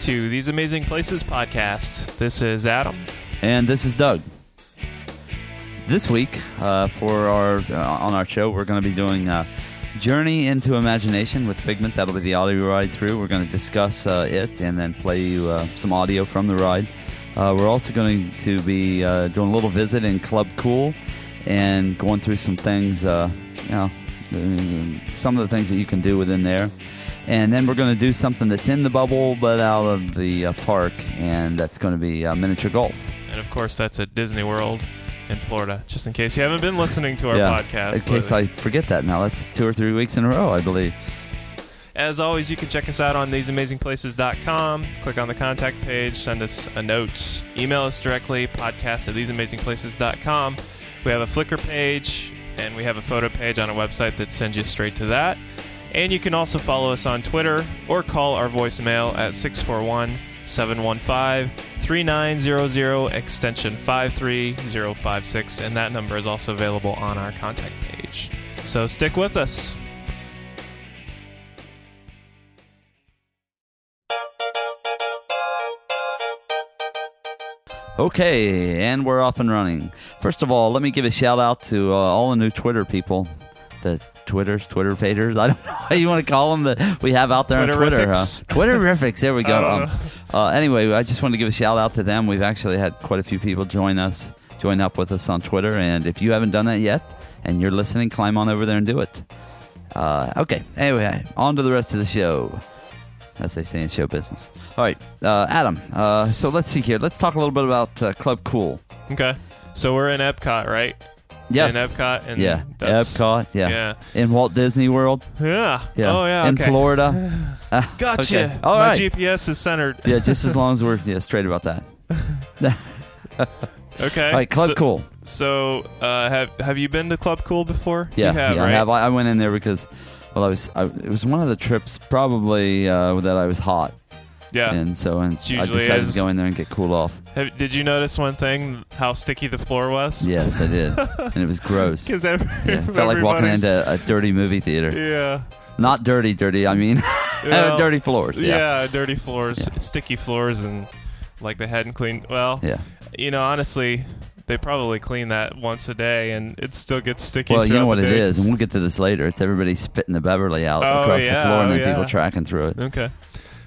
to These Amazing Places podcast. This is Adam. And this is Doug. This week, uh, for our uh, on our show, we're going to be doing uh, Journey into Imagination with Figment. That'll be the audio ride through. We're going to discuss uh, it and then play you uh, some audio from the ride. Uh, we're also going to be doing a little visit in Club Cool and going through some things, you know, some of the things that you can do within there. And then we're going to do something that's in the bubble but out of the uh, park, and that's going to be uh, miniature golf. And of course, that's at Disney World in Florida, just in case you haven't been listening to our yeah, podcast. In case lately. I forget that now. That's two or three weeks in a row, I believe. As always, you can check us out on theseamazingplaces.com. Click on the contact page, send us a note, email us directly, podcast at theseamazingplaces.com. We have a Flickr page and we have a photo page on a website that sends you straight to that. And you can also follow us on Twitter or call our voicemail at 641 715 3900 extension 53056. And that number is also available on our contact page. So stick with us. Okay, and we're off and running. First of all, let me give a shout out to uh, all the new Twitter people, the Twitters, Twitter faders. I don't know how you want to call them that we have out there on Twitter. Huh? Twitterifics. There we go. Um, uh, anyway, I just want to give a shout out to them. We've actually had quite a few people join us, join up with us on Twitter. And if you haven't done that yet, and you're listening, climb on over there and do it. Uh, okay. Anyway, on to the rest of the show. As they say in show business. All right, uh, Adam. Uh, so let's see here. Let's talk a little bit about uh, Club Cool. Okay. So we're in Epcot, right? Yes. In Epcot. And yeah. that's- Epcot. Yeah. Yeah. In Walt Disney World. Yeah. Yeah. Oh, yeah. In okay. Florida. Uh, Gotcha. Okay. All My right. GPS is centered. yeah, just as long as we're yeah, straight about that. Okay. All right, Club so, Cool. So, uh, have have you been to Club Cool before? Yeah, You have, yeah, right? I have. I I went in there because, well, I was. I, it was one of the trips probably uh, that I was hot, Yeah. and so and I usually decided is. to go in there and get cool off. Have, did you notice one thing? How sticky the floor was? Yes, I did, and it was gross. Because every, Yeah, felt like walking into a dirty movie theater. Yeah. Not dirty, dirty. I mean, Well, dirty floors. Yeah. Yeah, dirty floors, Yeah. sticky floors, and like they hadn't cleaned. Well, yeah. you know, honestly, they probably clean that once a day, and it still gets sticky. Well, you know what it is, and we'll get to this later. It's everybody spitting the Beverly out Oh, across yeah, the floor, and oh, then people tracking through it. Okay.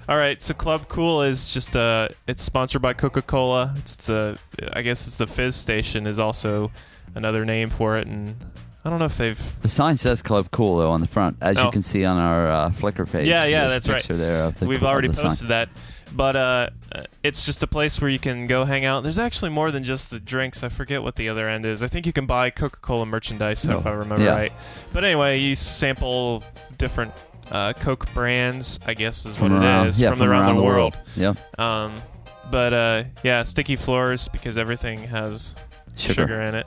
All right. So Club Cool is just uh it's sponsored by Coca-Cola. It's the I guess it's the Fizz station is also another name for it and I don't know if they've The sign says Club Cool though on the front, as Oh. you can see on our uh, Flickr page. Yeah, yeah, that's right. The, we've already the sign. posted that. But uh it's just a place where you can go hang out. There's actually more than just the drinks. I forget what the other end is. I think you can buy Coca-Cola merchandise if Oh, I remember yeah. right. But anyway, you sample different uh, Coke brands, I guess is from what around, it is, yeah, from, around, the world. Yeah, Um, but uh, yeah, sticky floors because everything has sugar. sugar, in it.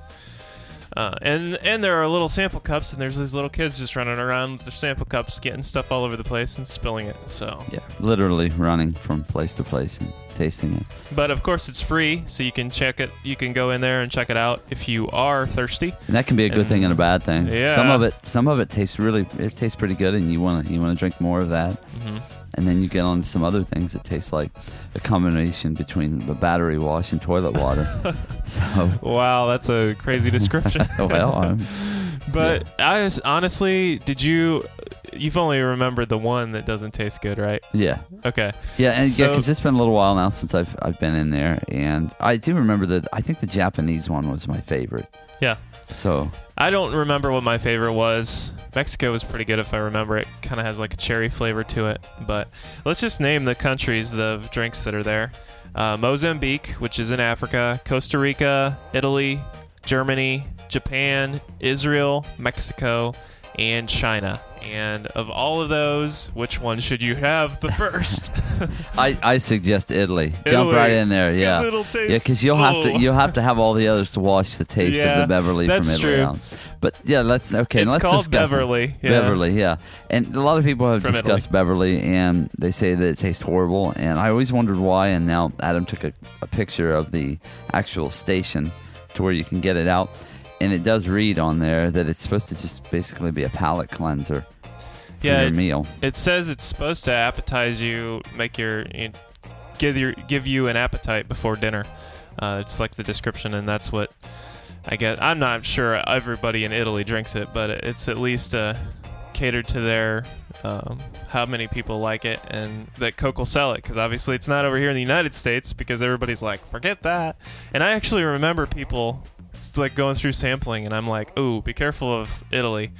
Uh, and and there are little sample cups, and there's these little kids just running around with their sample cups, getting stuff all over the place and spilling it. So, Yeah, literally running from place to place and tasting it. but of course it's free, so you can check it. You can go in there and check it out if you are thirsty. And that can be a good thing and a bad thing. Yeah. Some of it, some of it tastes really, it tastes pretty good, and you want to, you want to drink more of that. hmm And then you get on to some other things that taste like a combination between the battery wash and toilet water. so, Wow, that's a crazy description. well, I'm, but I was, honestly, did you? You've only remembered the one that doesn't taste good, right? yeah, Okay. yeah, and yeah, because it's been a little while now since I've I've been in there, and I do remember that. I think the Japanese one was my favorite. Yeah. So I don't remember what my favorite was. Mexico was pretty good if I remember. It kind of has like a cherry flavor to it. But let's just name the countries, the drinks that are there: uh, Mozambique, which is in Africa; Costa Rica, Italy, Germany, Japan, Israel, Mexico, and China. And of all of those, which one should you have the first? I, I suggest Italy. Jump right in there, Yeah. it'll taste. Yeah, because you'll have to you'll have to have all the others to wash the taste Yeah, of the Beverly that's from Italy true. out. But yeah, let's okay. It's let's called discuss it. Beverly. Yeah. Beverly, yeah. And a lot of people have From discussed Beverly, and they say that it tastes horrible. And I always wondered why. And now Adam took a, a picture of the actual station to where you can get it out, and it does read on there that it's supposed to just basically be a palate cleanser. for Yeah, your meal. It says it's supposed to appetize you, make your you- give your give you an appetite before dinner. Uh, it's like the description, and that's what I guess. I'm not sure everybody in Italy drinks it, but it's at least uh, catered to their um, how many people like it, and that Coke will sell it because obviously it's not over here in the United States because everybody's like, forget that. And I actually remember people it's like going through sampling, and I'm like, ooh, be careful of Italy.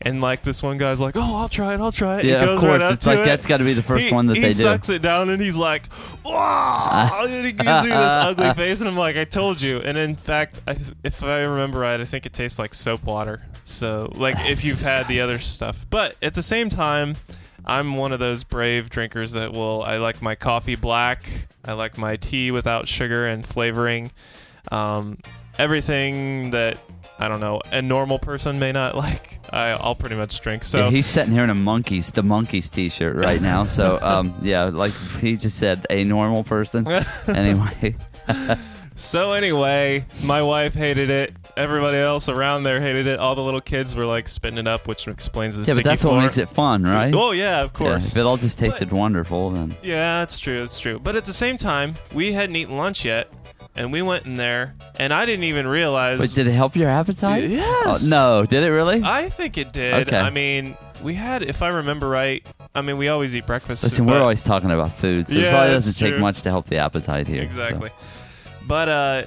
And like this one guy's like, oh, I'll try it, I'll try it. Yeah, of course. right it's like it. that's got to be the first he, one that he they do. sucks it down and he's like, "Wow!" and he gives you this ugly face, and I'm like, "I told you." And in fact, I, if I remember right, I think it tastes like soap water. So, like, That's if you've had the other stuff, but at the same time, I'm one of those brave drinkers that will. I like my coffee black. I like my tea without sugar and flavoring. Um, everything that I don't know a normal person may not like, I, I'll pretty much drink. So Yeah, he's sitting here in a monkeys, the monkeys T-shirt right now. So, um, yeah, like he just said, a normal person. anyway, So anyway, my wife hated it. Everybody else around there hated it. All the little kids were like spitting it up, which explains the yeah, but that's floor. what makes it fun, right? Oh yeah, of Yeah, course. if it all just tasted wonderful, then Yeah, that's true. That's true. But at the same time, we hadn't eaten lunch yet, and we went in there, and I didn't even realize. Wait, did it help your appetite? Yes. Oh, no, did it really? I think it did. Okay. I mean, we had, if I remember right. I mean, we always eat breakfast. Listen, but- we're always talking about food, so it probably doesn't take true. much to help the appetite here. so. Exactly. But uh,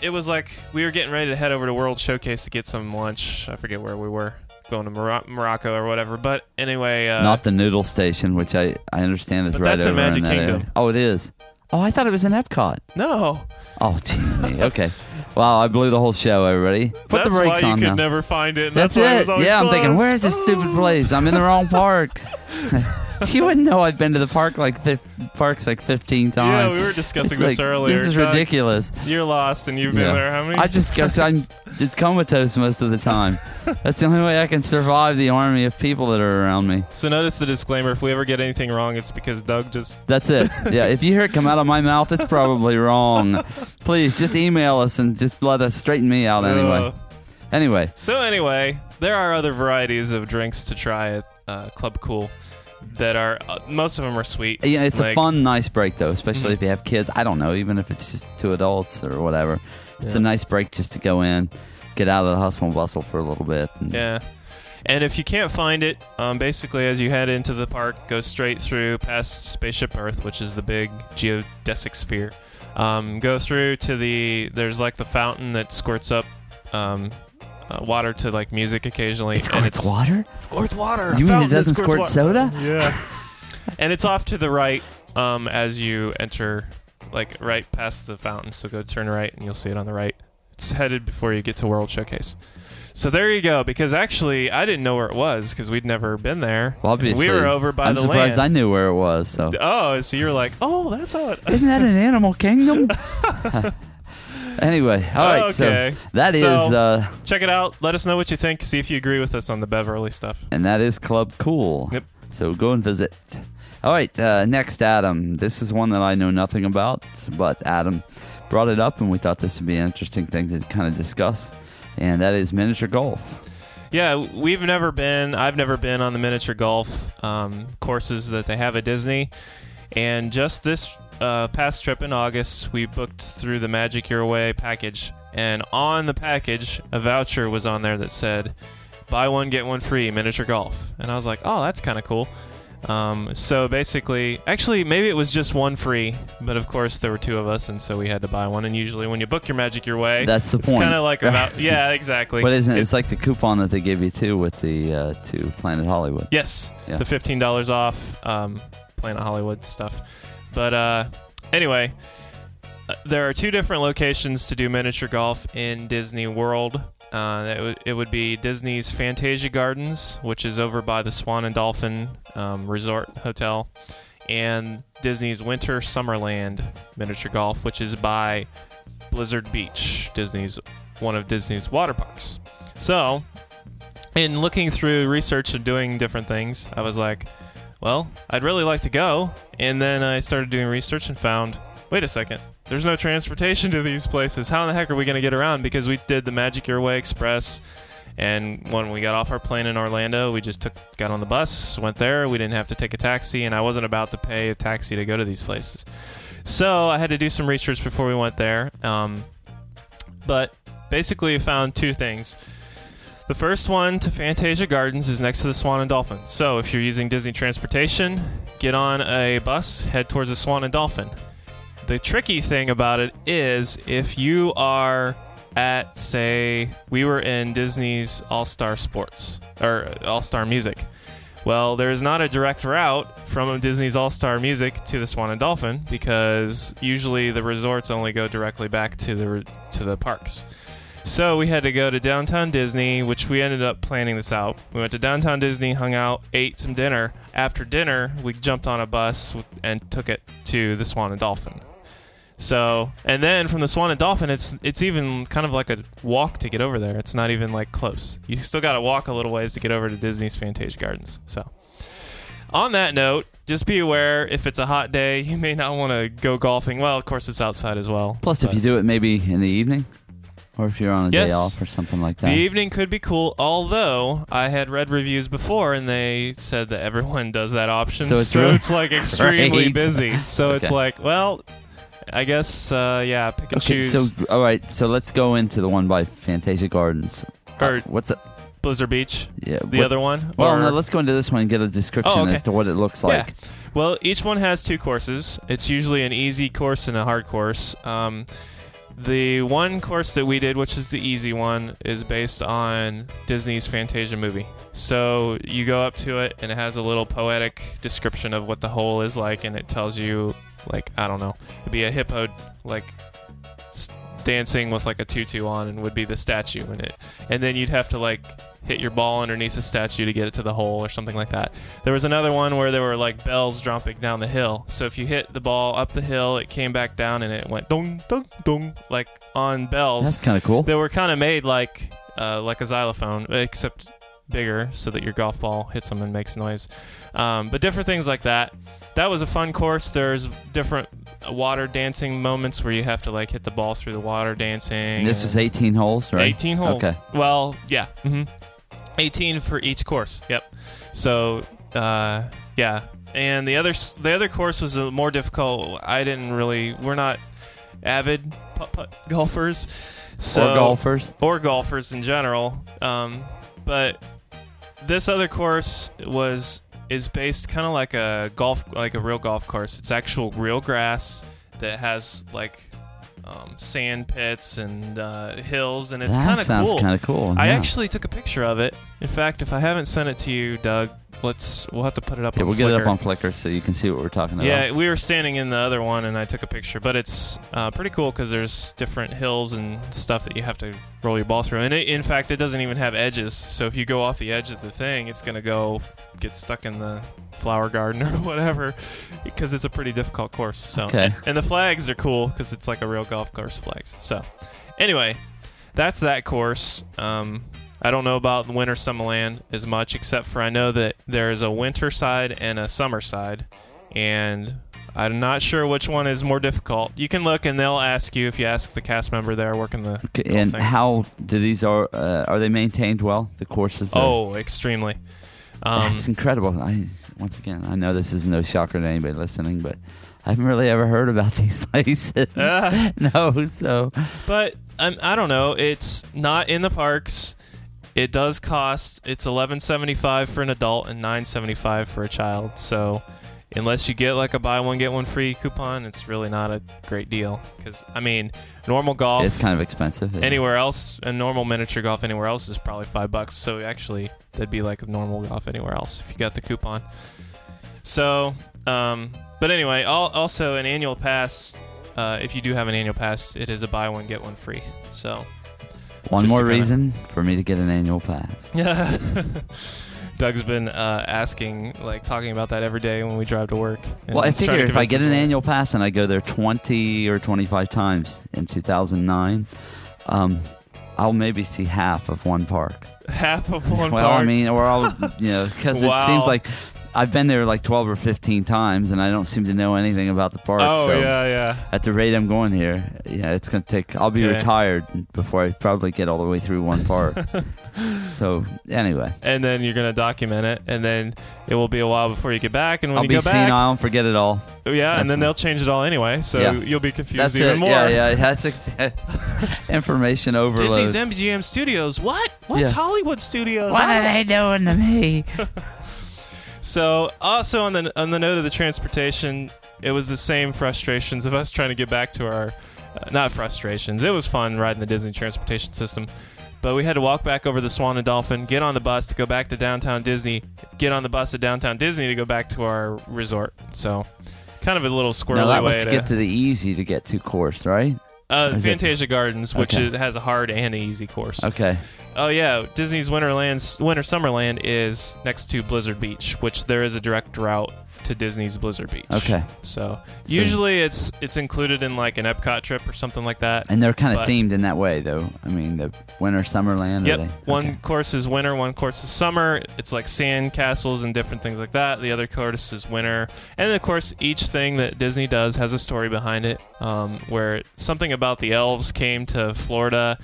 it was like we were getting ready to head over to World Showcase to get some lunch. I forget where we were going to Mor- Morocco or whatever. But anyway, uh, Not the noodle station, which I, I understand is But right that's in over Magic that Kingdom. area. Oh, it is. Oh, I thought it was in Epcot. no. Oh, gee, okay. Wow, I blew the whole show. Everybody, put that's the brakes why you could now. never find it. That's, that's, why it. it. was always yeah, I'm thinking, where is this stupid place? I'm in the wrong park. you wouldn't know I've been to the park like fif- parks like 15 times. Yeah, we were discussing It's this like, earlier. This is ridiculous. You're lost, and you've been Yeah. there how many? I just guess I'm just comatose most of the time. That's the only way I can survive the army of people that are around me. so notice the disclaimer: if we ever get anything wrong, it's because Doug just. That's it. Yeah, if you hear it come out of my mouth, it's probably wrong. Please just email us and just let us straighten me out anyway. Uh, Anyway, So anyway, there are other varieties of drinks to try at uh, Club Cool that are uh, most of them are sweet. yeah, it's a fun, nice break though, especially Mhm. if you have kids. I don't know, even if it's just two adults or whatever. It's a nice break just to go in, get out of the hustle and bustle for a little bit. and- Yeah. And if you can't find it, um, basically as you head into the park, go straight through past Spaceship Earth, which is the big geodesic sphere. Um, go through to the there's like the fountain that squirts up um, uh, water to like music occasionally. It and squirts water? Squirts water. You mean it Fountain that doesn't squirts squirt wa- soda? Yeah. and it's off to the right um, as you enter, like right past the fountain. So go turn right, and you'll see it on the right. It's headed before you get to World Showcase. So there you go. Because actually, I didn't know where it was because we'd never been there. Well, obviously. we were over by I'm the surprised land. I knew where it was. So Oh, so you're like, oh, that's how it. Isn't that an animal kingdom? anyway, all right. Okay. So that is, So- uh, Check it out. Let us know what you think. See if you agree with us on the Beverly stuff. and that is Club Cool. Yep. So go and visit. All right. Uh, next, Adam. This is one that I know nothing about, but Adam brought it up, and we thought this would be an interesting thing to kind of discuss, and that is miniature golf. Yeah, we've never been. I've never been on the miniature golf um, courses that they have at Disney. And just this uh, past trip in August, we booked through the Magic Your Way package. And on the package, a voucher was on there that said, buy one, get one free, miniature golf. And I was like, oh, that's kind of cool. Um, so basically, actually, maybe it was just one free, but of course there were two of us, and so we had to buy one. And usually, when you book your Magic Your Way, That's the it's point. kind of like about yeah, exactly. But isn't it? It- It's like the coupon that they give you too with the uh, to Planet Hollywood. Yes, Yeah. the fifteen dollars off um, Planet Hollywood stuff. But uh, anyway, there are two different locations to do miniature golf in Disney World. Uh, it, would, it would be Disney's Fantasia Gardens, which is over by the Swan and Dolphin um, Resort Hotel, and Disney's Winter Summerland Miniature Golf, which is by Blizzard Beach, Disney's one of Disney's water parks. So, in looking through research and doing different things, I was like, well, I'd really like to go. And then I started doing research and found, wait a second, there's no transportation to these places. How in the heck are we going to get around? Because we did the Magic Your Way Express And when we got off our plane in Orlando, we just took got on the bus, went there. We didn't have to take a taxi, and I wasn't about to pay a taxi to go to these places. So I had to do some research before we went there. Um, but basically, found two things. The first one to Fantasia Gardens is next to the Swan and Dolphin. So if you're using Disney transportation, get on a bus, head towards the Swan and Dolphin. The tricky thing about it is if you are at, say, we were in Disney's All Star Sports or All Star Music. Well, there's not a direct route from Disney's All Star Music to the Swan and Dolphin because usually the resorts only go directly back to the to the parks. So we had to go to downtown Disney, which we ended up planning this out. We went to downtown Disney, hung out, ate some dinner. After dinner, we jumped on a bus and took it to the Swan and Dolphin. So, and then from the Swan and Dolphin, it's it's even kind of like a walk to get over there. It's not even like close. You still got to walk a little ways to get over to Disney's Fantasia Gardens. So, on that note, just be aware if it's a hot day, you may not want to go golfing. Well, of course, it's outside as well. Plus, if you do it maybe in the evening, or if you're on a day off or something like that. The evening could be cool, although I had read reviews before and they said that everyone does that option. So it's really- like extremely Right. busy. So it's like, well, I guess, uh, yeah, pick and Okay, choose. so all right, so let's go into the one by Fantasia Gardens. Or- Uh, what's it? Blizzard Beach, Yeah, the what- other one. Well, or- no, let's go into this one and get a description Oh, okay. as to what it looks Yeah. like. Well, each one has two courses. It's usually an easy course and a hard course. Um, the one course that we did, which is the easy one, is based on Disney's Fantasia movie. So you go up to it, and it has a little poetic description of what the hole is like, and it tells you, like, I don't know, it'd be a hippo, like, dancing with like a tutu on, and would be the statue in it. And then you'd have to like hit your ball underneath the statue to get it to the hole or something like that. There was another one where there were like bells dropping down the hill. So if you hit the ball up the hill, it came back down and it went dong dong dong like on bells. That's kind of cool. They were kind of made like uh, like a xylophone, except bigger, so that your golf ball hits them and makes noise. Um, but different things like that. That was a fun course. There's different water dancing moments where you have to like hit the ball through the water dancing. And this was and- 18 holes, right? 18 holes. Okay. Well, yeah. hmm 18 for each course. Yep. So, uh, yeah. And the other the other course was a more difficult. I didn't really. We're not avid putt putt golfers. So, or golfers. or golfers in general. Um, but this other course was is based kind of like a golf, like a real golf course. It's actual real grass that has like um, sand pits and uh, hills, and it's kind of cool. sounds kind of cool. I yeah. actually took a picture of it. In fact, if I haven't sent it to you, Doug, let's we'll have to put it up. Yeah, on we'll get it up on Flickr so you can see what we're talking about. Yeah, we were standing in the other one, and I took a picture. But it's uh, pretty cool because there's different hills and stuff that you have to roll your ball through. And it, in fact, it doesn't even have edges. So if you go off the edge of the thing, it's gonna go get stuck in the flower garden or whatever, because it's a pretty difficult course. So Okay. and the flags are cool because it's like a real golf course flags. So anyway, that's that course. Um, I don't know about the Winter Summerland as much, except for I know that there is a winter side and a summer side, and I'm not sure which one is more difficult. You can look, and they'll ask you if you ask the cast member there working the. Okay, and thing. how do these are uh, are they maintained well? The courses. there? Oh, extremely. Um, that's incredible. I once again, I know this is no shocker to anybody listening, but I haven't really ever heard about these places. Ah. no, so But um, I don't know. It's not in the parks. It does cost. It's eleven seventy five for an adult and nine seventy five for a child. So unless you get like a buy one get one free coupon, it's really not a great deal. Because I mean, normal golf it's kind of expensive. anywhere else, a normal miniature golf anywhere else is probably five bucks. So actually, that'd be like normal golf anywhere else if you got the coupon. So, um, but anyway, al- also an annual pass. Uh, if you do have an annual pass, it is a buy one get one free. So, One more kinda- reason for me to get an annual pass. yeah. Doug's been uh, asking, like, talking about that every day when we drive to work. Well, I figure if I get an wife. annual pass and I go there 20 or 25 times in 2009, um, I'll maybe see half of one park. half of one park. well, I mean, or I'll, you know, because it seems like I've been there like 12 or 15 times, and I don't seem to know anything about the park. Oh so yeah, yeah. At the rate I'm going here, yeah, it's gonna take. I'll be Okay. retired before I probably get all the way through one park. so anyway, And then you're gonna document it, and then it will be a while before you get back. And when I'll you be go back, senile and forget it all. Oh, yeah, That's and then fine. they'll change it all anyway, so Yeah. you'll be confused That's even it. more. Yeah, yeah. That's ex- information overload. Disney's MGM Studios. What? What's Yeah. Hollywood Studios? what are they doing to me? So, also on the on the note of the transportation, it was the same frustrations of us trying to get back to our uh, not frustrations. It was fun riding the Disney transportation system, but we had to walk back over the Swan and Dolphin, get on the bus to go back to downtown Disney, get on the bus to downtown Disney to go back to our resort. So, kind of a little squirrely No, that way to get to the easy to get to course, right? uh, is it- Fantasia Gardens, which Okay. is, has a hard and an easy course. Okay. Oh yeah, Disney's Winterland Winter Summerland is next to Blizzard Beach, which there is a direct route to Disney's Blizzard Beach. Okay. So, So- usually it's it's included in like an Epcot trip or something like that. And they're kind of But- themed in that way, though. I mean, the winter, Summerland. are Yep. they? One Okay. course is winter, one course is summer. It's like sand castles and different things like that. The other course is winter, and of course, each thing that Disney does has a story behind it. Um, where something about the elves came to Florida,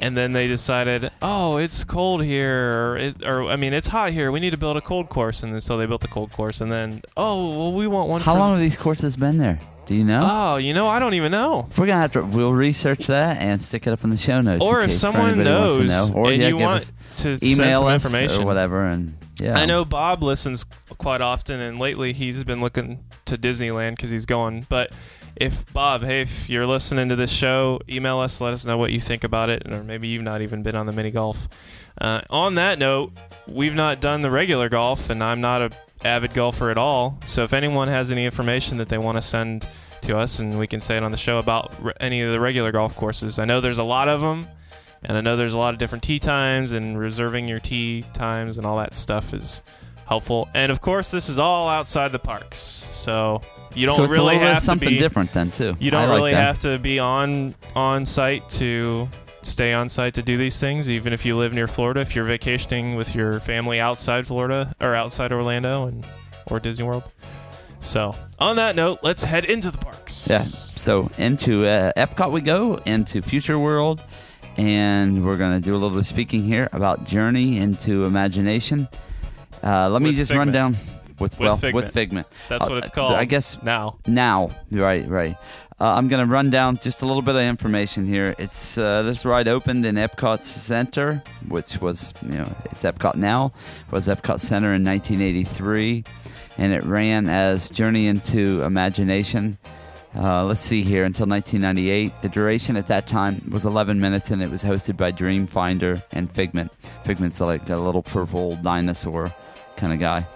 and then they decided, oh, it's cold here, or, it, or I mean, it's hot here. We need to build a cold course, and then so they built the cold course, and then oh, well, we want one. How long have these courses been there? Do you know? Oh, you know, I don't even know. We're gonna have to. We'll research that and stick it up in the show notes. Or if someone knows know. or and yeah, you want to send email us information or whatever, and yeah, I know Bob listens quite often, and lately he's been looking to Disneyland because he's going. But if Bob, hey, if you're listening to this show, email us, let us know what you think about it, or maybe you've not even been on the mini golf. Uh, on that note, we've not done the regular golf, and I'm not a avid golfer at all. So if anyone has any information that they want to send to us, and we can say it on the show about re- any of the regular golf courses, I know there's a lot of them. And I know there's a lot of different tee times, and reserving your tee times and all that stuff is helpful. And of course, this is all outside the parks, so you don't so it's really a have something to be. different then too. You don't like really that. have to be on on site to stay on site to do these things. Even if you live near Florida, if you're vacationing with your family outside Florida or outside Orlando and or Disney World. So on that note, let's head into the parks. Yeah. So into uh, Epcot we go, into Future World, and we're going to do a little bit of speaking here about Journey into Imagination. Uh, let me With just run down with, With well Figment. with Figment. That's Uh, what it's called. I guess now. now, right, right. Uh, I'm going to run down just a little bit of information here. It's uh, this ride opened in Epcot Center, which was you know it's Epcot now. Was Epcot Center in 1983, and it ran as Journey into Imagination. Uh, let's see here until 1998. The duration at that time was 11 minutes, and it was hosted by Dreamfinder and Figment. Figment's like a little purple dinosaur kind of guy,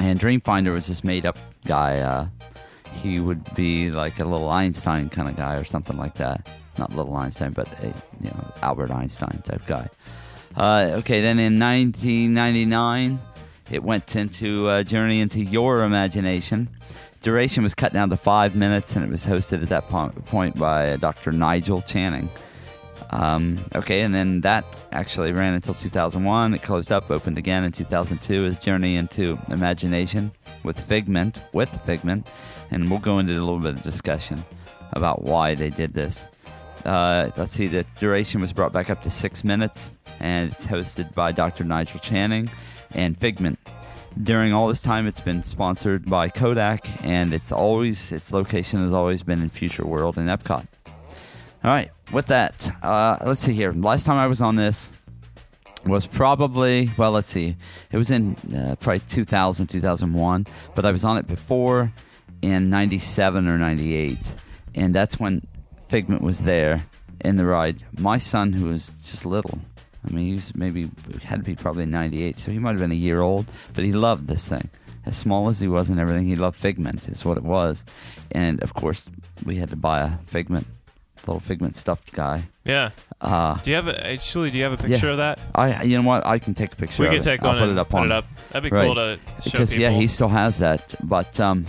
and Dreamfinder was this made-up guy. Uh, he would be like a little Einstein kind of guy or something like that. Not little Einstein, but a you know Albert Einstein type guy. Uh, okay, then in 1999, it went into uh, Journey into Your Imagination. Duration was cut down to five minutes, and it was hosted at that po- point by uh, Dr. Nigel Channing. Um, okay, and then that actually ran until 2001. It closed up, opened again in 2002 as Journey into Imagination with Figment, with Figment, and we'll go into a little bit of discussion about why they did this. Uh, let's see, the duration was brought back up to six minutes, and it's hosted by Dr. Nigel Channing and Figment. During all this time, it's been sponsored by Kodak, and it's always its location has always been in Future World in Epcot. All right, with that, uh, let's see here. Last time I was on this was probably, well, let's see. It was in uh, probably 2000, 2001, but I was on it before in 97 or 98. And that's when Figment was there in the ride. My son, who was just little, I mean, he was maybe, had to be probably 98, so he might have been a year old, but he loved this thing. As small as he was and everything, he loved Figment, is what it was. And of course, we had to buy a Figment little figment stuffed guy. Yeah. Uh, Do you have a, actually? Do you have a picture Yeah. of that? I you know what I can take a picture. we of can it. take I'll one put and it up put on it up. That'd be Right. cool to show because people. yeah he still has that. But um,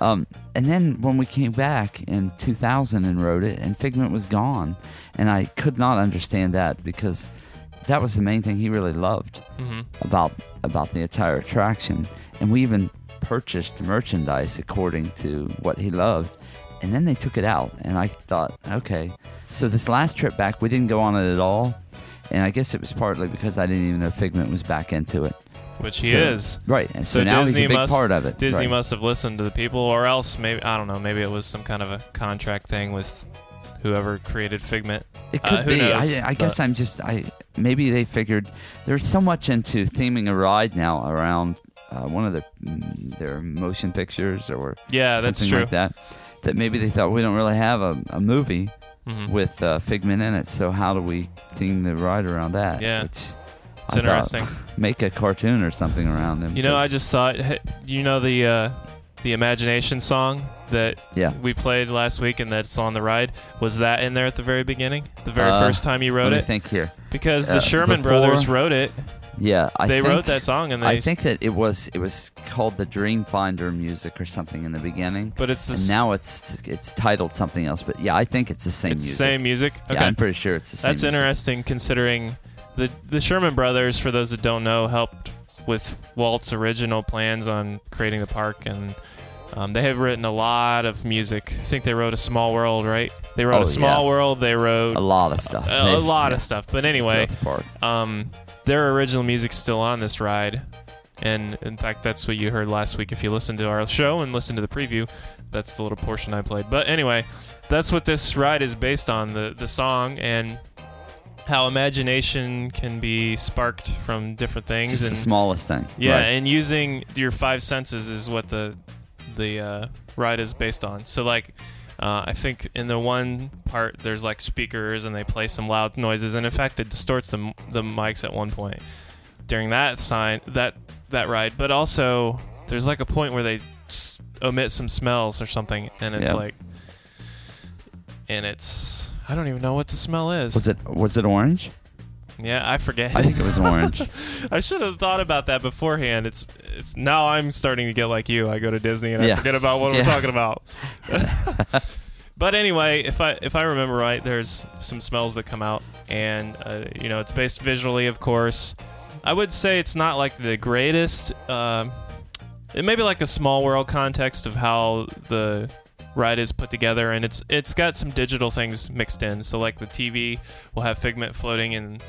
um, and then when we came back in 2000 and wrote it, and Figment was gone, and I could not understand that because that was the main thing he really loved hmm about about the entire attraction. and we even purchased merchandise according to what he loved. And then they took it out, and I thought, okay. So this last trip back, we didn't go on it at all, and I guess it was partly because I didn't even know Figment was back into it. which he So- is. Right, and so, So now Disney he's a big must part of it. Disney right. must have listened to the people, or else maybe I don't know. Maybe it was some kind of a contract thing with whoever created Figment. It Uh, could who be. knows? I, I guess I'm just. I maybe they figured there's so much into theming a ride now around uh, one of the mm, their motion pictures or Yeah, that's something true. like that. That maybe they thought we don't really have a, a movie Mhm. with uh, Figment in it, so how do we theme the ride around that? Yeah. Which It's I thought, interesting. make a cartoon or something around them. You know, I just thought, you know, the uh, the imagination song that yeah. we played last week and that's on the ride was that in there at the very beginning, the very Uh, first time you wrote it, think here. because uh, the Sherman before- brothers wrote it. Yeah, I they think, wrote that song and they. I think that it was it was called the Dreamfinder music or something in the beginning. but it's the and s- now it's it's titled something else. But yeah, I think it's the same it's music. same music. Okay, Yeah, I'm pretty sure it's the same. that's music. interesting considering the the Sherman brothers. For those that don't know, helped with Walt's original plans on creating the park and. Um, they have written a lot of music. I think they wrote a Small World, right? They wrote Oh, a Small yeah. World. They wrote A lot of stuff. a, a lot yeah, of stuff. But anyway, um, their original music's still on this ride, and in fact, that's what you heard last week. If you listened to our show and listened to the preview, that's the little portion I played. But anyway, that's what this ride is based on the the song and how imagination can be sparked from different things Just and the smallest thing. yeah, Right. and using your five senses is what the the uh, ride is based on. So like, uh, I think in the one part there's like speakers and they play some loud noises, and in fact it distorts the the mics at one point during that sign that that ride. But also there's like a point where they s- omit some smells or something, and it's Yeah. like, and it's I don't even know what the smell is. Was it was it orange? Yeah, I forget. I think it was orange. I should have thought about that beforehand. It's it's now I'm starting to get like you. I go to Disney and I forget about what Yeah. we're talking about. but anyway, if I if I remember right, there's some smells that come out, and uh, you know it's based visually, of course. I would say it's not like the greatest. Um, it may be like a small world context of how the ride is put together, and it's it's got some digital things mixed in. So like the TV will have Figment floating, and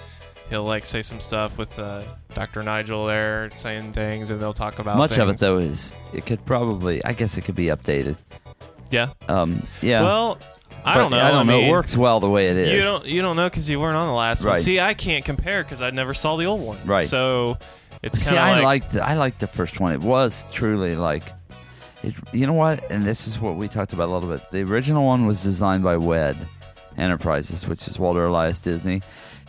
he'll like say some stuff with uh, Dr. Nigel there saying things, and they'll talk about Much of it though is it could probably I guess it could be updated. Yeah. Um, yeah. Well, I But don't know. I don't know. mean, it works well the way it is. You don't you don't know because you weren't on the last one. See, I can't compare because I never saw the old one. Right. So it's kind of I like, liked the, I liked the first one. It was truly like, it. You know what? And this is what we talked about a little bit. The original one was designed by WED Enterprises, which is Walter Elias Disney,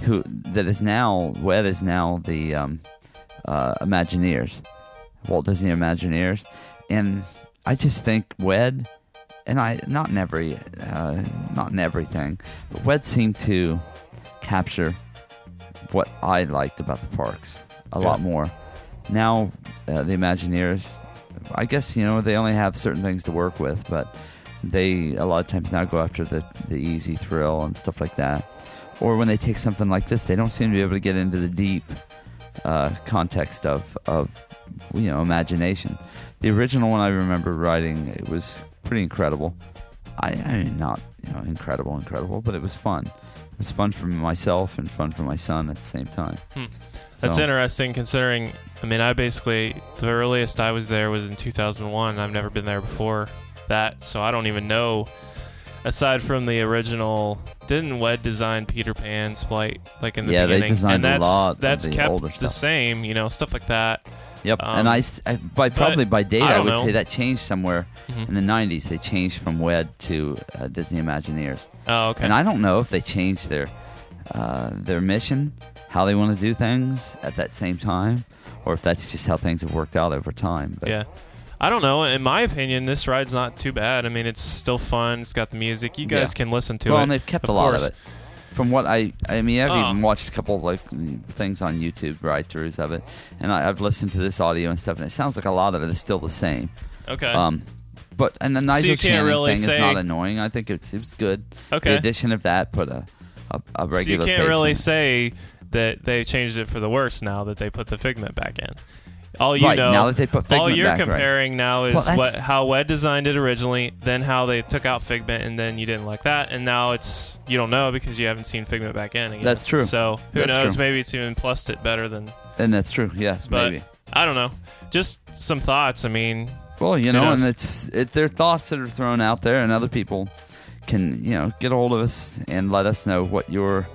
who that is now WED is now the um, uh, Imagineers, Walt Disney Imagineers, and I just think WED, and I not in every, uh, not in everything, but WED seemed to capture what I liked about the parks a lot more. Now, uh, the Imagineers, I guess you know they only have certain things to work with, but they a lot of times now go after the the easy thrill and stuff like that. Or when they take something like this, they don't seem to be able to get into the deep uh, context of of you know imagination. The original one I remember writing it was pretty incredible. I, I mean, not you know incredible, incredible, but it was fun. It was fun for myself and fun for my son at the same time. Hmm. That's So- interesting considering. I mean, I basically the earliest I was there was in 2001. I've never been there before that, so I don't even know. Aside from the original, didn't WED design Peter Pan's flight like in the Yeah, they beginning? designed and a that's, lot of That's the kept older the stuff. same, you know, stuff like that. Yep, Um, and I, I by probably by date I I, don't would know. say that changed somewhere Mhm. in the '90s. They changed from WED to uh, Disney Imagineers, Oh, okay. and I don't know if they changed their uh, their mission, how they want to do things at that same time, or if that's just how things have worked out over time. But yeah. I don't know. In my opinion, this ride's not too bad. I mean, it's still fun. It's got the music. You guys Yeah. can listen to well, it. Well, and they've kept a lot course. of it. From what I, I mean, I've Oh. even watched a couple of like things on YouTube ride-throughs of it, and I, I've listened to this audio and stuff, and it sounds like a lot of it is still the same. Okay. Um, but and the Nigel can't Channing really thing say- is not annoying. I think it's it's good. okay. The addition of that put a a, a so you regular. can't really in say that they changed it for the worse now that they put the figment back in. All you Right, know, now that they put all Figment you're back, right. comparing now is Well, what how WED designed it originally, then how they took out Figment, and then you didn't like that, and now it's you don't know because you haven't seen Figment back in. Again. That's true. So who That's knows? true. Maybe it's even plussed it better than. And that's true. Yes, But maybe. I don't know. Just some thoughts. I mean, Well, you know, knows? and it's it, they're thoughts that are thrown out there, and other people can you know get a hold of us and let us know what your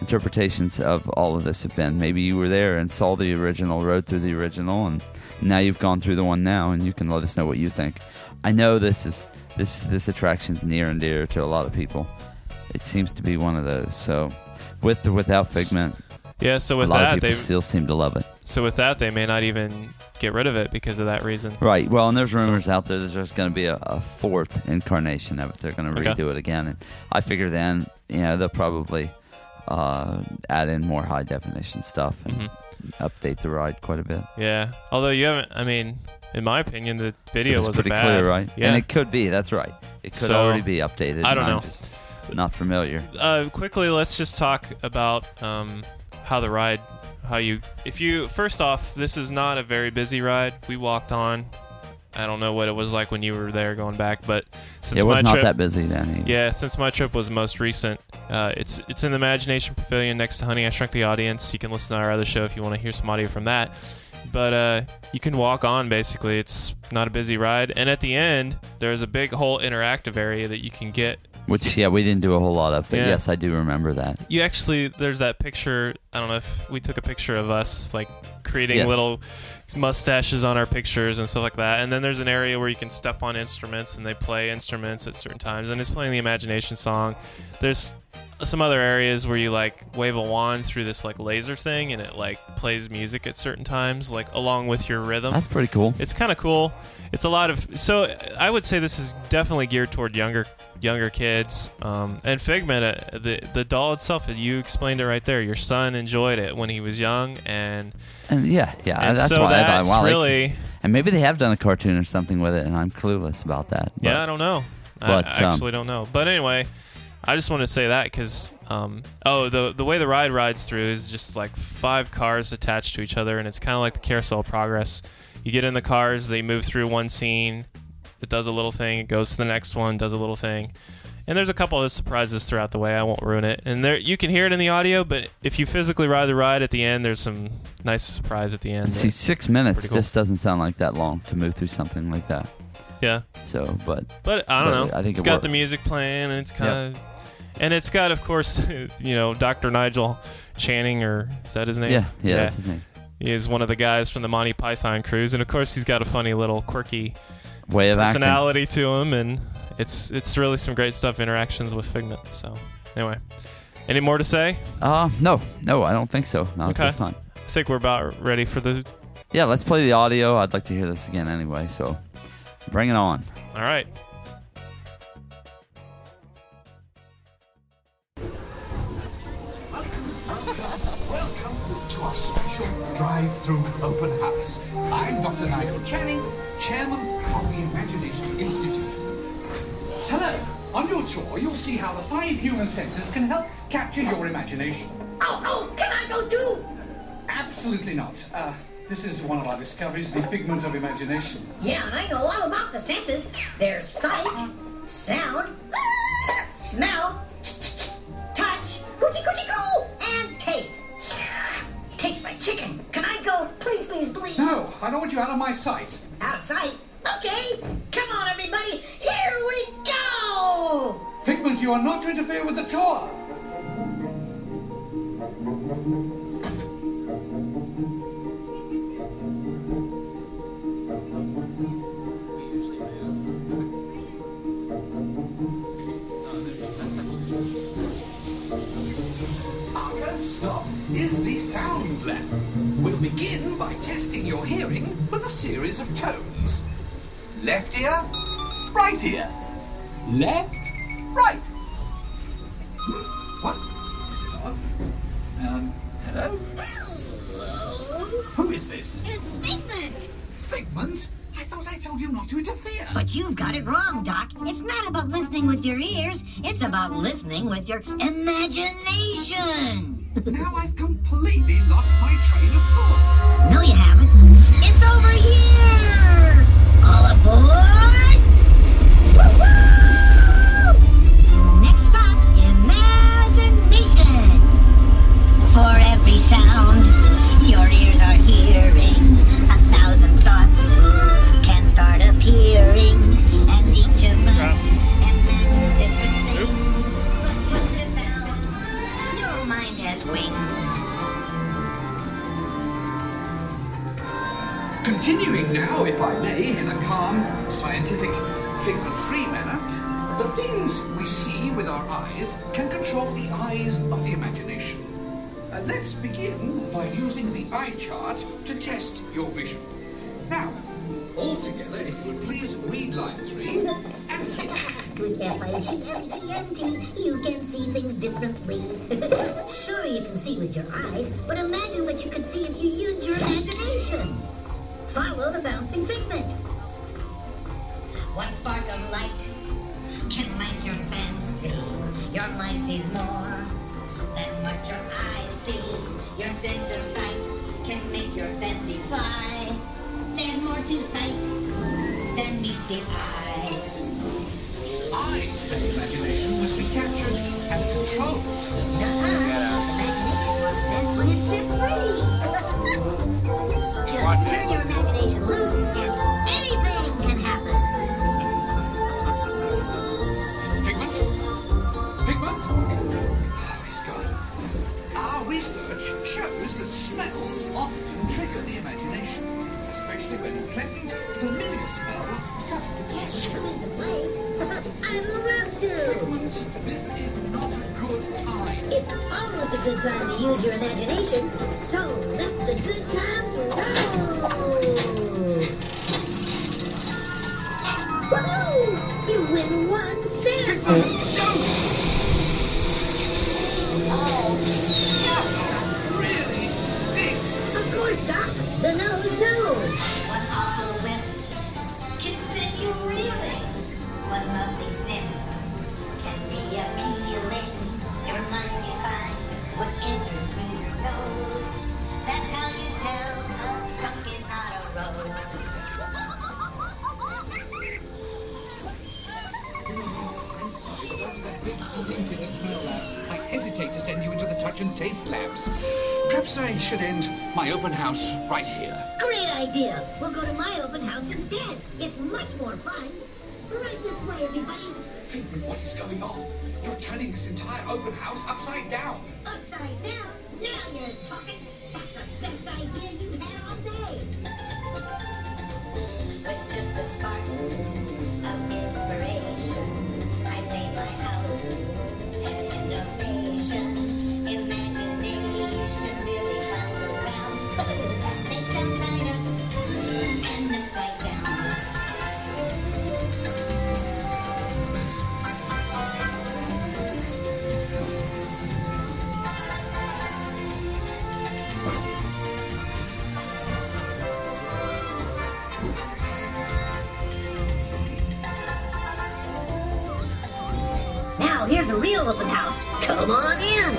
interpretations of all of this have been. Maybe you were there and saw the original, rode through the original, and now you've gone through the one now, and you can let us know what you think. I know this is this this attraction's near and dear to a lot of people. It seems to be one of those. So, with or without Figment, yeah. So a with lot of that, people they still seem to love it. so with that they may not even get rid of it because of that reason. Right. Well, and there's rumors out there that there's going to be a, a fourth incarnation of it. They're going to Okay. redo it again, and I figure then, you know, they'll probably uh, add in more high definition stuff and Mhm. update the ride quite a bit. Yeah. Although you haven't. I mean, in my opinion, the video was pretty bad. clear, right? Yeah. And it could be. That's right. It could So, already be updated. I don't know. Just not familiar. uh, quickly, let's just talk about um, how the ride, how you, if you, first off, this is not a very busy ride. We walked on. I don't know what it was like when you were there going back, but since it was my not trip, that busy then. either. yeah, since my trip was most recent, uh, it's it's in the Imagination Pavilion next to Honey I Shrunk the Audience. You can listen to our other show if you want to hear some audio from that. But uh, you can walk on basically. It's not a busy ride, and at the end there's a big whole interactive area that you can get Which yeah, we didn't do a whole lot of, but Yeah. yes, I do remember that. You actually, there's that picture. I don't know if we took a picture of us like creating Yes. little mustaches on our pictures and stuff like that. And then there's an area where you can step on instruments and they play instruments at certain times. And it's playing the imagination song. There's some other areas where you like wave a wand through this like laser thing and it like plays music at certain times, like along with your rhythm. That's pretty cool. It's kind of cool. It's a lot of so I would say this is definitely geared toward younger younger kids. Um, and Figment, uh, the the doll itself, you explained it right there. Your son enjoyed it when he was young, and, And yeah, yeah, and that's so why that's I thought, wow, they- really and maybe they have done a cartoon or something with it, and I'm clueless about that. but- yeah. I don't know. but, I, I um, actually don't know. But anyway. I just want to say that because, um, oh, the the way the ride rides through is just like five cars attached to each other, and it's kind of like the Carousel Progress. You get in the cars, they move through one scene, it does a little thing, it goes to the next one, does a little thing, and there's a couple of surprises throughout the way. I won't ruin it, and there you can hear it in the audio, but if you physically ride the ride at the end, there's some nice surprise at the end. See, six minutes cool. just doesn't sound like that long to move through something like that. yeah, So, but But I don't But know. I think it's it got the music playing, and it's kind of, and it's got, of course, you know, Dr. Nigel Channing, or is that his name? yeah, yeah, that's his name. He is one of the guys from the Monty Python cruise, and of course, he's got a funny little quirky Way of acting. personality to him, and it's it's really some great stuff. Interactions with Figment. So, anyway, any more to say? Uh, no, no, I don't think so. Not Okay. at this time. I think we're about ready for the. Yeah, let's play the audio. I'd like to hear this again anyway. So, bring it on. All right. Welcome to our special drive-through open house. I'm Dr. Nigel Channing, chairman of the Imagination Institute. Hello. On your tour, you'll see how the five human senses can help capture your imagination. Oh, oh, can I go too? Absolutely not. Uh, this is one of our discoveries, the figment of imagination. Yeah, and I know all about the senses. There's sight, sound, smell, touch, coochie coochie coo, and taste. Taste my chicken. Can I go? Please, please, please. No, I don't want you out of my sight. Out of sight. Okay. Come on, everybody. You are not to interfere with the tour. Our stop is the sound lab. We'll begin by testing your hearing with a series of tones. Left ear, right ear. Left, right. What? This is odd. Um, hello? Hello. Who is this? It's Figment. Figment? I thought I told you not to interfere. But you've got it wrong, Doc. It's not about listening with your ears. It's about listening with your imagination. now I've completely lost my train of thought. No, you haven't. It's over here! All aboard! Woo-hoo! Every sound turn your imagination loose and anything can happen. Figment? Figment? Oh, he's gone. Our research shows that smells often trigger the imagination, especially when pleasant, familiar smells come to play. Always a good time to use your imagination, so let the good times roll. Woohoo! You win hesitate to send you into the touch and taste labs. Perhaps I should end my open house right here. Great idea. We'll go to my open house instead. It's much more fun. Right this way, everybody. Figment, what is going on? You're turning this entire open house upside down. Upside down. Now you're talking. That's the best idea you real open house. Come on in.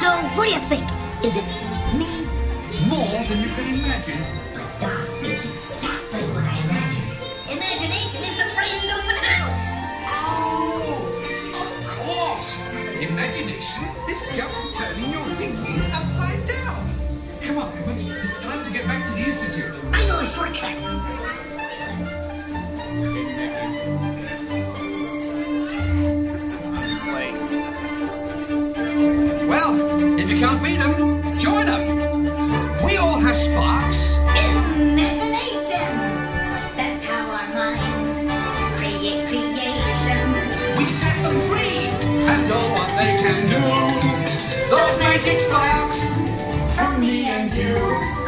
So, what do you think? Is it me? More than you can imagine. But, Doc, it's exactly what I imagined. Imagination is the brain's open house. Oh, of course. Imagination is just turning your thinking upside down. Come on, Figment. It's time to get back to the Institute. I know a shortcut. Can't beat them, join them. We all have sparks. Imagination. That's how our minds create creations. We set them free and know what they can do. Those magic sparks from me and you.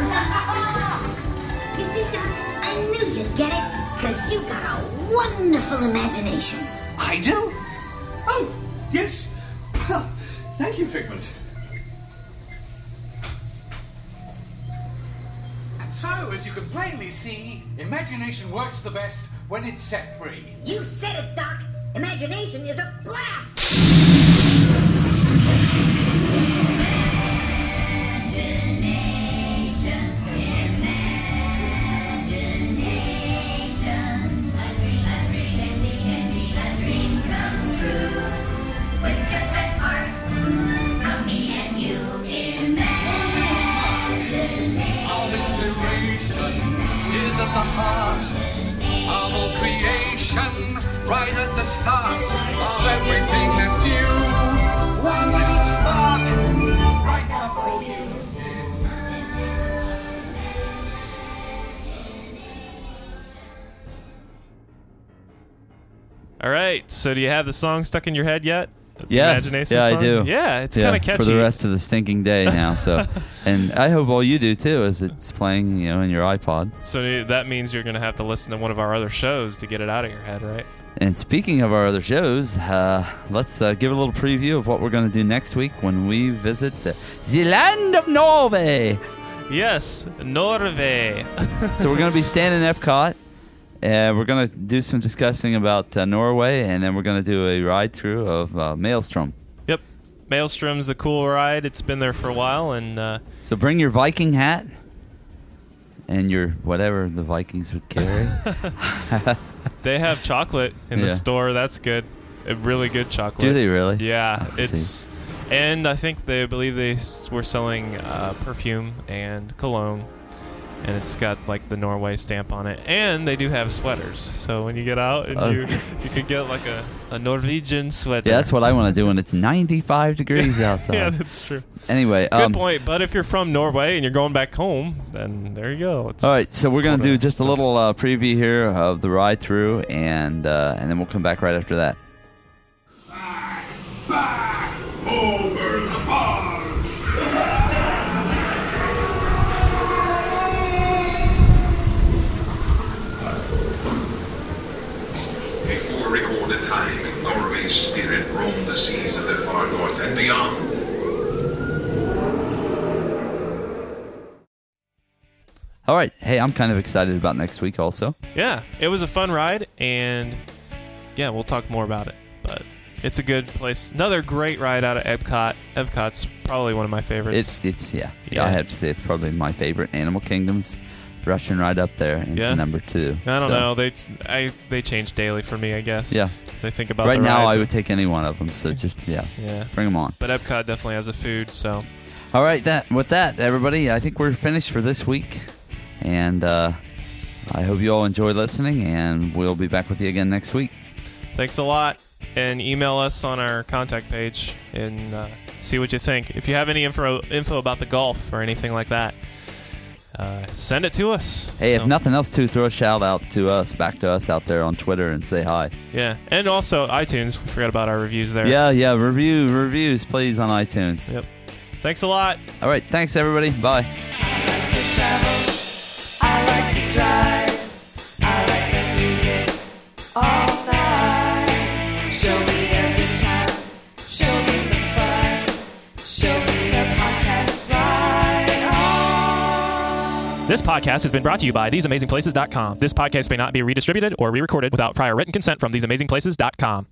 You see, Doc, I knew you'd get it, because you got a wonderful imagination. I do? Imagination works the best when it's set free. You said it, Doc. Imagination is a blast. Right. So do you have the song stuck in your head yet? Yes. Yeah, I do. Yeah, it's Yeah, kind of catchy. for the rest of the stinking day now. So, and I hope all you do too, as it's playing, you know, in your iPod. so that means you're going to have to listen to one of our other shows to get it out of your head, right? And speaking of our other shows, uh, let's uh, give a little preview of what we're going to do next week when we visit the, the land of Norway. Yes, Norway. so we're going to be staying in Epcot. Uh, we're going to do some discussing about uh, Norway, and then we're going to do a ride through of uh, Maelstrom. yep. Maelstrom's a cool ride. It's been there for a while, and uh, So bring your Viking hat and your whatever the Vikings would carry. they have chocolate in the store. That's good. A really good chocolate. do they really? Yeah, Oh, it's see. and I think they believe they were selling uh, perfume and cologne, and it's got like the Norway stamp on it. And they do have sweaters, so when you get out, and Oh. you you could get like a, a Norwegian sweater. Yeah, that's what I want to do when it's 95 degrees outside. yeah, that's true. Anyway, Good um, point. But if you're from Norway and you're going back home, then there you go. It's, All right, so we're going to do just a little uh, preview here of the ride through, and uh, and then we'll come back right after that. Seas of the far north and beyond. All right, hey, I'm kind of excited about next week also. Yeah, it was a fun ride, and yeah, we'll talk more about it. But it's a good place. Another great ride out of Epcot. Epcot's probably one of my favorites. It's it's yeah, Yeah. I have to say it's probably my favorite Animal Kingdoms Russian right up there into Yeah. number two. I don't So, know. They I they change daily for me, I guess. Yeah, I think about right the now rides. I would take any one of them. So just yeah, Yeah, bring them on. but Epcot definitely has a food. So All right, that with that, everybody, I think we're finished for this week, and uh, I hope you all enjoy listening, and we'll be back with you again next week. thanks a lot, and email us on our contact page and uh, see what you think. If you have any info info about the golf or anything like that, uh, send it to us. Hey, if nothing else, to throw a shout out to us, back to us out there on Twitter, and say hi. Yeah, and also iTunes. We forgot about our reviews there. Yeah, yeah, review reviews, please, on iTunes. Yep. Thanks a lot. All right, thanks everybody. Bye. This podcast has been brought to you by TheseAmazingPlaces.com. This podcast may not be redistributed or re-recorded without prior written consent from TheseAmazingPlaces.com.